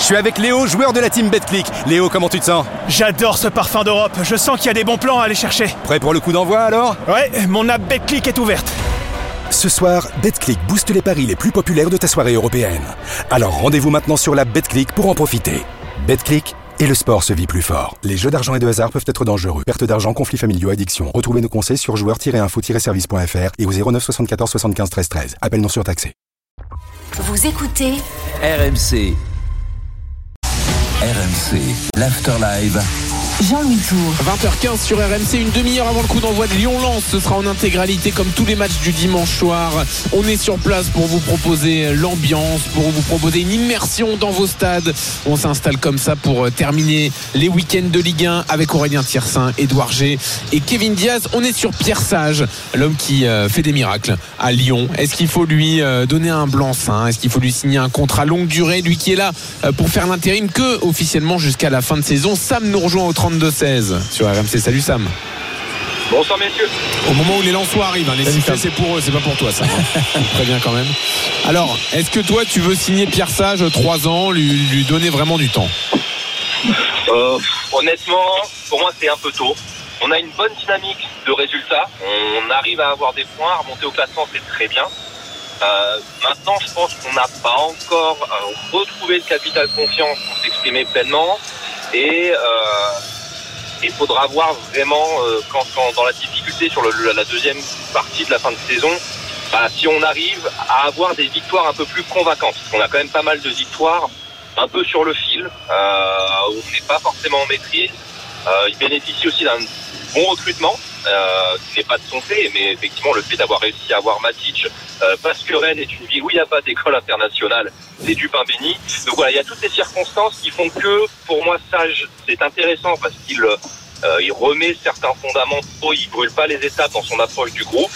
Je suis avec Léo, joueur de la team BetClick. Léo, comment tu te sens? J'adore ce parfum d'Europe. Je sens qu'il y a des bons plans à aller chercher. Prêt pour le coup d'envoi alors? Ouais, mon app BetClick est ouverte. Ce soir, BetClick booste les paris les plus populaires de ta soirée européenne. Alors rendez-vous maintenant sur la BetClick pour en profiter. BetClick et le sport se vit plus fort. Les jeux d'argent et de hasard peuvent être dangereux. Perte d'argent, conflits familiaux, addiction. Retrouvez nos conseils sur joueurs-info-service.fr et au 09 74 75 13 13. Appel non surtaxé. Vous écoutez RMC. RMC, l'Afterlive. Jean-Louis Tour. 20h15 sur RMC, une demi-heure avant le coup d'envoi de Lyon-Lens. Ce sera en intégralité comme tous les matchs du dimanche soir. On est sur place pour vous proposer l'ambiance, pour vous proposer une immersion dans vos stades. On s'installe comme ça pour euh, terminer les week-ends de Ligue 1 avec Aurélien Tiersin, Edouard G et Kevin Diaz. On est sur Pierre Sage, l'homme qui euh, fait des miracles à Lyon. Est-ce qu'il faut lui euh, donner un blanc-seing Est-ce qu'il faut lui signer un contrat longue durée? Lui qui est là pour faire l'intérim que officiellement jusqu'à la fin de saison. Sam nous rejoint au 30 32-16 sur RMC. Salut Sam. Bonsoir messieurs. Au moment où les Lensois arrivent, hein, les sifflets c'est pour eux, c'est pas pour toi ça. Hein. Très bien quand même. Alors, est-ce que toi tu veux signer Pierre Sage 3 ans, lui, lui donner vraiment du temps? Euh, Honnêtement, pour moi c'est un peu tôt. On a une bonne dynamique de résultats. On arrive à avoir des points, à remonter au classement c'est très bien. Euh, maintenant, je pense qu'on n'a pas encore euh, retrouvé le capital confiance pour s'exprimer pleinement. Et euh, il faudra voir vraiment euh, quand, dans la difficulté sur la deuxième partie de la fin de saison, bah, si on arrive à avoir des victoires un peu plus convaincantes. Parce qu'on a quand même pas mal de victoires un peu sur le fil, euh, où on n'est pas forcément en maîtrise. Euh, il bénéficie aussi d'un bon recrutement euh, n'est pas de son fait, mais effectivement le fait d'avoir réussi à avoir Matic, euh, parce que Rennes est une ville où il n'y a pas d'école internationale, c'est du pain béni. Donc voilà, il y a toutes ces circonstances qui font que pour moi Sage c'est intéressant parce qu'il euh, il remet certains fondamentaux, il brûle pas les étapes dans son approche du groupe,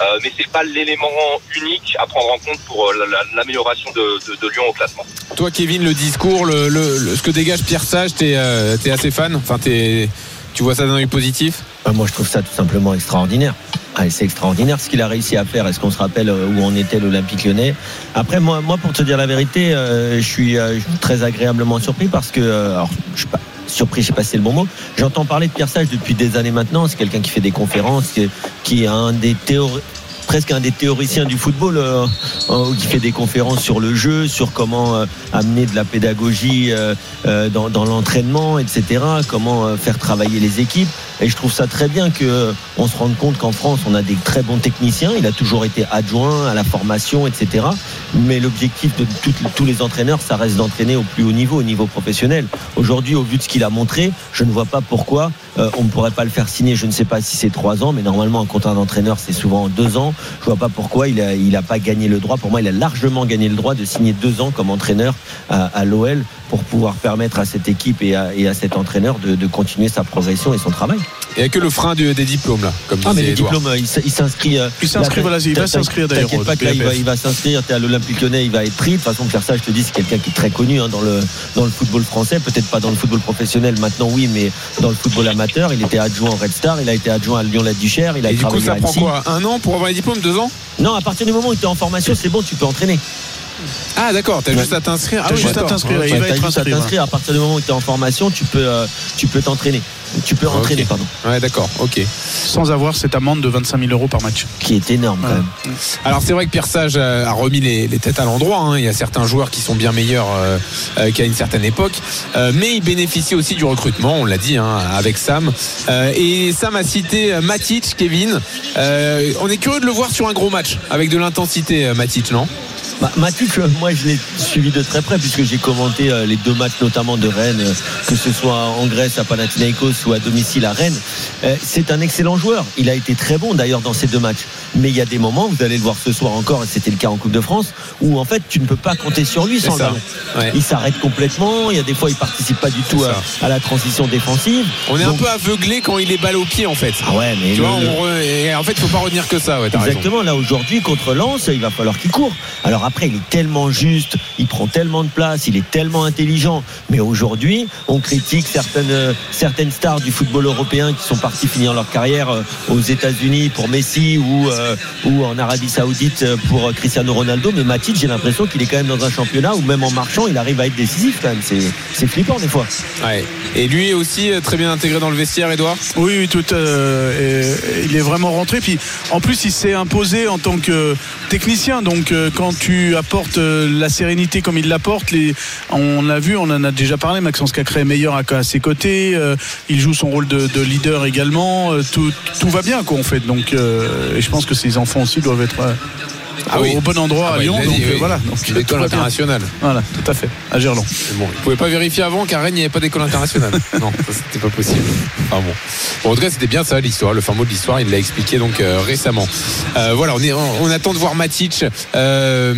euh, mais c'est pas l'élément unique à prendre en compte pour euh, l'amélioration de, de, de, Lyon au classement. Toi, Kevin, le discours, le, le, ce que dégage Pierre Sage, t'es euh, es assez fan? Enfin, es, tu vois ça d'un œil positif? Moi, je trouve ça tout simplement extraordinaire. Ah, c'est extraordinaire ce qu'il a réussi à faire. Est-ce qu'on se rappelle euh, où on était l'Olympique lyonnais? Après, moi, moi, pour te dire la vérité, euh, je, suis, euh, très agréablement surpris parce que, euh, alors, je suis pas surpris, je sais pas si c'est le bon mot. J'entends parler de Pierre Sage depuis des années maintenant. C'est quelqu'un qui fait des conférences, qui, qui est un des théories presque un des théoriciens du football euh, euh, qui fait des conférences sur le jeu, sur comment euh, amener de la pédagogie dans, dans l'entraînement, etc. Comment faire travailler les équipes. Et je trouve ça très bien que on se rende compte qu'en France, on a des très bons techniciens. Il a toujours été adjoint à la formation, etc. Mais l'objectif de tous les entraîneurs, ça reste d'entraîner au plus haut niveau, au niveau professionnel. Aujourd'hui, au vu de ce qu'il a montré, je ne vois pas pourquoi euh, on ne pourrait pas le faire signer. Je ne sais pas si c'est trois ans, mais normalement, un contrat d'entraîneur, c'est souvent deux ans. Je vois pas pourquoi il a, pas gagné le droit. Pour moi, il a largement gagné le droit de signer deux ans comme entraîneur à, l'OL pour pouvoir permettre à cette équipe et à, et à cet entraîneur de, continuer sa progression et son travail. Il n'y a que le frein de, des diplômes là, comme ah, mais les Edouard. diplômes, il s'inscrit. euh, Il s'inscrit, voilà, il va s'inscrire d'ailleurs. T'inquiète pas que là, il va, il va s'inscrire. T'es à l'Olympique Lyonnais, il va être pris. De toute façon, Pierre Sage, je te dis, c'est quelqu'un qui est très connu hein, dans le dans le football français. Peut-être pas dans le football professionnel maintenant, oui, mais dans le football amateur, il était adjoint au Red Star, il a été adjoint à Lyon-la-Duchère, il a Et du coup, ça prend quoi? Un an pour avoir les diplômes? Deux ans? Non, à partir du moment où tu es en formation, c'est bon, tu peux entraîner. Ah, d'accord, t'as juste à t'inscrire. Ah, T'as oui, juste à t'inscrire, Ouais, il va être juste à t'inscrire. À partir du moment où tu es en formation, tu peux euh, tu peux t'entraîner. Tu peux entraîner, pardon. Ouais, d'accord, ok. Sans avoir cette amende de 25 000 euros par match. Qui est énorme quand même. Alors c'est vrai que Pierre Sage a remis les, les têtes à l'endroit. hein. Il y a certains joueurs qui sont bien meilleurs euh, euh, qu'à une certaine époque, Euh, mais il bénéficie aussi du recrutement. On l'a dit hein, avec Sam. Euh, et Sam a cité Matic, Kevin. Euh, on est curieux de le voir sur un gros match avec de l'intensité, Matic, non? Bah, Matic, euh, moi je l'ai suivi de très près puisque j'ai commenté euh, les deux matchs notamment de Rennes, euh, que ce soit en Grèce à Panathinaikos ou à domicile à Rennes. C'est un excellent joueur. Il a été très bon d'ailleurs dans ces deux matchs. Mais il y a des moments, vous allez le voir ce soir encore, et c'était le cas en Coupe de France, où en fait tu ne peux pas compter sur lui sans ballon. Ouais. Il s'arrête complètement. Il y a des fois il participe pas du tout à, la transition défensive. On est Donc- un peu aveuglé quand il est balle au pied en fait. Ah ouais, mais Tu le- vois, on re- et en fait, il faut pas retenir que ça. Ouais, t'as raison. Exactement, là aujourd'hui contre Lens, il va falloir qu'il court. Alors après, il est tellement juste, il prend tellement de place, il est tellement intelligent. Mais aujourd'hui, on critique certaines, euh, certaines stars du football européen qui sont partis finir leur carrière euh, aux États-Unis pour Messi ou, euh, ou en Arabie Saoudite euh, pour Cristiano Ronaldo. Mais Matic, j'ai l'impression qu'il est quand même dans un championnat où même en marchant, il arrive à être décisif quand même. C'est, c'est flippant des fois. Ouais. Et lui aussi euh, très bien intégré dans le vestiaire, Edouard? Oui, oui, tout. euh, et- il est vraiment rentré. Puis en plus, il s'est imposé en tant que technicien. Donc euh, quand tu apportes euh, la sérénité comme il l'apporte, les, on l'a vu, on en a déjà parlé. Maxence Cacré est meilleur à, à ses côtés. euh, il joue son rôle de, de leader également. euh, tout, tout va bien, quoi, en fait. Donc, euh, et je pense que ses enfants aussi doivent être euh, Ah au, oui. au bon endroit Ah à bah, Lyon. donc dit, euh, oui. voilà. Donc, Une tout école va bien. internationale. Voilà, tout à fait. À Gerland. Bon, il pouvait pas vérifier avant qu'à Rennes il n'y avait pas d'école internationale. non, ça c'était pas possible. Enfin bon. Bon, en tout cas, c'était bien ça l'histoire, le fin mot de l'histoire. Il l'a expliqué donc euh, récemment. Euh, voilà, on est, on, on attend de voir Matic, euh,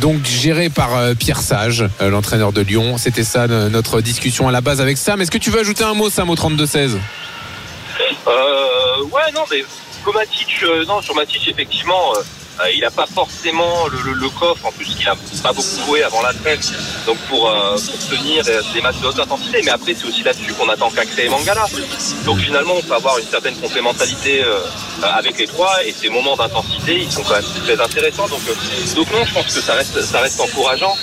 donc géré par euh, Pierre Sage, euh, l'entraîneur de Lyon. C'était ça notre discussion à la base avec Sam. Est-ce que tu veux ajouter un mot, Sam, au 32 16 Euh, ouais, non, mais euh, sur Matic, effectivement, euh, euh, il n'a pas forcément le, coffre, en plus qu'il a pas beaucoup joué avant la trêve, donc pour, euh, tenir des matchs de haute intensité. Mais après, c'est aussi là-dessus qu'on attend Cacré et Mangala. Donc finalement, on peut avoir une certaine complémentarité avec les trois, et ces moments d'intensité, ils sont quand même très intéressants. Donc, non, je pense que ça reste, ça reste encourageant.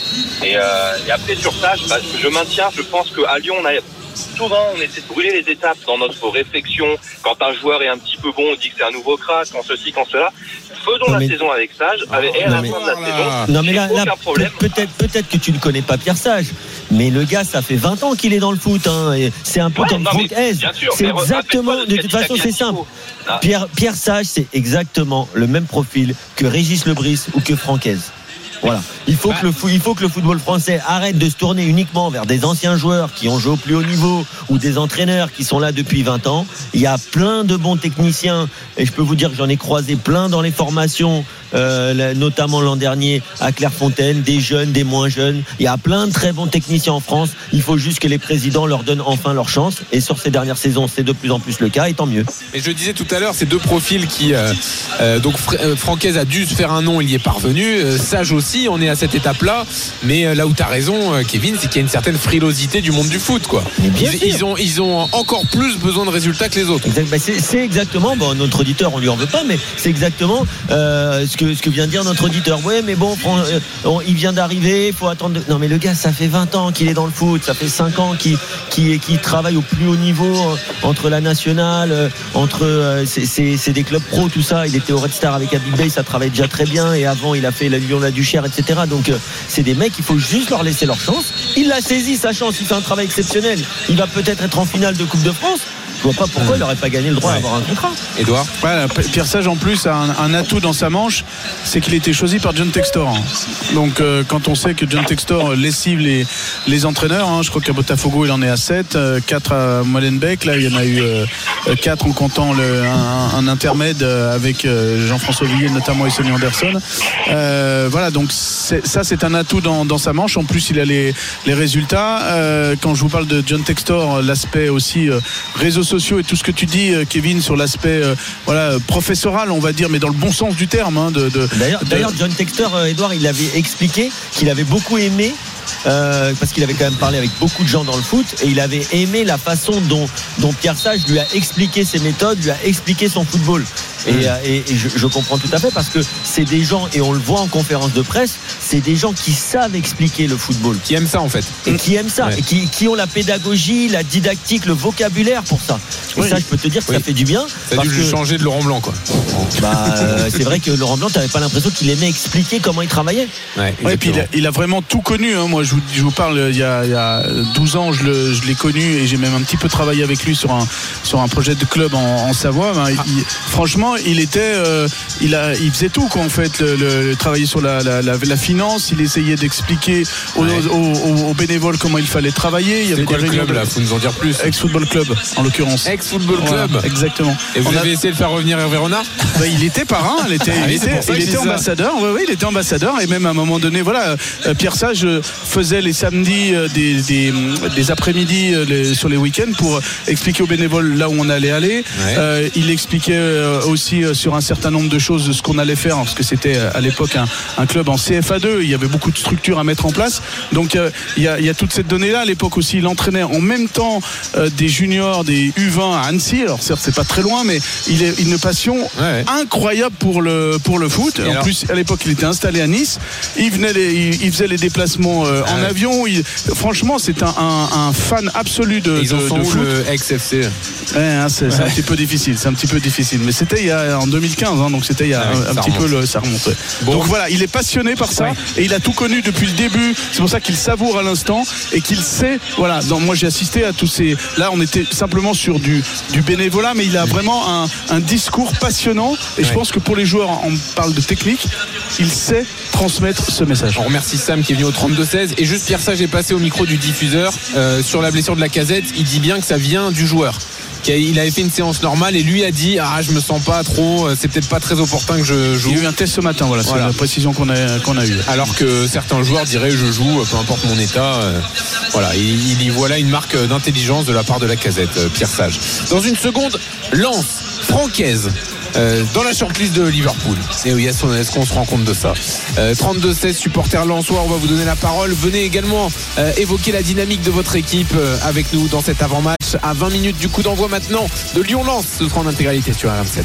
Et, après, sur ça, je, bah, je maintiens, je pense qu'à Lyon, on a souvent on essaie de brûler les étapes dans notre réflexion. Quand un joueur est un petit peu bon, on dit que c'est un nouveau crack, quand ceci, quand cela. Faisons Non, la mais- saison avec Sage, avec, et à Non, la mais- fin de la Voilà. saison, Non mais là, là, peut-être peut-être que tu ne connais pas Pierre Sage, mais le gars ça fait 20 ans qu'il est dans le foot. Hein, et c'est un peu Ouais, comme Franck C'est exactement. De toute façon, c'est simple. Ah. Pierre, Pierre Sage, c'est exactement le même profil que Régis Lebris ou que Francaise. Voilà. Il faut, que le il football français arrête de se tourner uniquement vers des anciens joueurs qui ont joué au plus haut niveau ou des entraîneurs qui sont là depuis 20 ans. Il y a plein de bons techniciens et je peux vous dire que j'en ai croisé plein dans les formations, euh, notamment l'an dernier à Clairefontaine, des jeunes, des moins jeunes. Il y a plein de très bons techniciens en France. Il faut juste que les présidents leur donnent enfin leur chance. Et sur ces dernières saisons, c'est de plus en plus le cas et tant mieux. Mais je disais tout à l'heure, ces deux profils qui. euh, euh, donc, Fr- Francaise a dû se faire un nom, il y est parvenu. Sage aussi, on est à cette étape-là. Mais euh, là où tu as raison, euh, Kevin, c'est qu'il y a une certaine frilosité du monde du foot. Quoi. Bien Ils, ont, ils ont encore plus besoin de résultats que les autres. Bah, c'est exactement, bon, notre auditeur, on lui en veut pas, mais c'est exactement euh, ce, que, ce que vient de dire notre auditeur. Ouais, mais bon, on- il vient d'arriver, il faut attendre. de- Non, mais le gars, ça fait 20 ans qu'il est dans le foot, ça fait 5 ans qu'il travaille au plus haut niveau entre la nationale, entre. euh, c'est- des clubs pro, tout ça. Il était au Red Star avec Abid Bey, ça travaille déjà très bien, et avant, il a fait la Lyon-La Etc. Donc, euh, c'est des mecs, il faut juste leur laisser leur chance. Il a saisi sa chance, il fait un travail exceptionnel. Il va peut-être être en finale de Coupe de France. Je vois pas pourquoi il n'aurait pas gagné le droit Ouais. d'avoir un contrat. Edouard Voilà, Pierre Sage en plus a un, un atout dans sa manche, c'est qu'il a été choisi par John Textor. hein. Donc euh, quand on sait que John Textor lessive les, les entraîneurs, hein, je crois qu'à Botafogo il en est à 7, 4 à Molenbeek, là il y en a eu 4 en comptant le, un, un intermède euh, avec euh, Jean-François Villiers notamment et Sonny Anderson. Euh, voilà, donc ça c'est un atout dans, dans sa manche. En plus il a les, les résultats. Euh, quand je vous parle de John Textor, l'aspect aussi euh, réseaux sociaux et tout ce que tu dis, euh, Kevin, sur l'aspect euh, voilà professoral, on va dire, mais dans le bon sens du terme. hein, de, de- D'ailleurs, de- d'ailleurs, John Textor, euh, Edouard, il avait expliqué qu'il avait beaucoup aimé. Euh, parce qu'il avait quand même parlé avec beaucoup de gens dans le foot et il avait aimé la façon dont, dont Pierre Sage lui a expliqué ses méthodes, lui a expliqué son football. Et, euh, et- et je, je comprends tout à fait parce que c'est des gens, et on le voit en conférence de presse, c'est des gens qui savent expliquer le football Qui aime ça en fait. et qui aiment ça Ouais. et qui, qui ont la pédagogie, la didactique, le vocabulaire pour ça. Et Oui. ça, je peux te dire que Oui. ça fait du bien. Ça a dû que- changer de Laurent Blanc quoi. bah, euh, c'est vrai que Laurent Blanc, t'avais pas l'impression qu'il aimait expliquer comment il travaillait. Ouais, Ouais, et puis il a, exactement. il a vraiment tout connu. hein. Moi, je vous, je vous parle, il y, a, il y a 12 ans, je l'ai connu et j'ai même un petit peu travaillé avec lui sur un, sur un projet de club en, en Savoie. Ben, il- franchement, il était, euh, il, a, il faisait tout, quoi, en fait. Le, le- le- travailler sur la, la, la- la finance, il essayait d'expliquer aux, Ouais. aux- aux- aux bénévoles comment il fallait travailler. Il y avait quoi des le club de- là? Faut nous en dire plus. Ex-football club, en l'occurrence. Ex-football Voilà, club. exactement. Et vous On a- avez essayé de faire revenir Hervé Renard? Bah, il était parrain, il était, Ah il était, il était ambassadeur. Oui, oui, il était ambassadeur et même à un moment donné, voilà, euh, Pierre Sage, euh, faisait les samedis euh, des, des, des après-midi euh, les- sur les week-ends pour expliquer aux bénévoles là où on allait aller. Ouais. Euh, il expliquait aussi sur un certain nombre de choses de ce qu'on allait faire, parce que c'était à l'époque un, un club en CFA2, il y avait beaucoup de structures à mettre en place. Donc euh, il y, a, il y a toute cette donnée-là. À l'époque aussi, il entraînait en même temps euh, des juniors, des U20 à Annecy. Alors certes, c'est pas très loin, mais il est une passion Ouais. incroyable pour le, pour le foot. Et en plus, à l'époque, il était installé à Nice. Il, venait les- il, il faisait les déplacements euh, Ah en ouais. avion. Il- franchement, c'est un, un- un fan absolu de, Ils en de- sont de où foot. le ex-FC Ouais, hein, c'est un petit peu difficile, c'est un petit peu difficile. Mais c'était il y a en 2015, hein, donc c'était il y a Ah un, petit remonte. peu le, ça remonte. Bon. Donc voilà, il est passionné par ça et il a tout connu depuis le début. C'est pour ça qu'il savoure à l'instant et qu'il sait. Voilà, donc moi j'ai assisté à tous ces. Là, on était simplement sur du, du bénévolat, mais il a vraiment un, discours passionnant. Et je pense que pour les joueurs, on parle de technique, il sait transmettre ce message. On remercie Sam qui est venu au 32-16 et juste Pierre Sage est passé au micro du diffuseur euh, sur la blessure de la casette. Il dit bien que ça vient du joueur. Il avait fait une séance normale et lui a dit ah je me sens pas trop euh, c'est peut-être pas très opportun que je joue Il y a eu un test ce matin, voilà, c'est Voilà. la précision qu'on a, qu'on a eue. alors que certains joueurs diraient je joue peu importe mon état euh, voilà il, il y voit là une marque d'intelligence de la part de la casette Pierre Sage dans une seconde Lance Francaise euh, dans la shortlist de Liverpool. Et oui, est-ce qu'on se rend compte de ça Euh, 32-16 supporters lensois, on va vous donner la parole. Venez également euh, évoquer la dynamique de votre équipe euh, avec nous dans cet avant-match à 20 minutes du coup d'envoi maintenant de Lyon-Lens. Ce sera en intégralité sur RMC. À.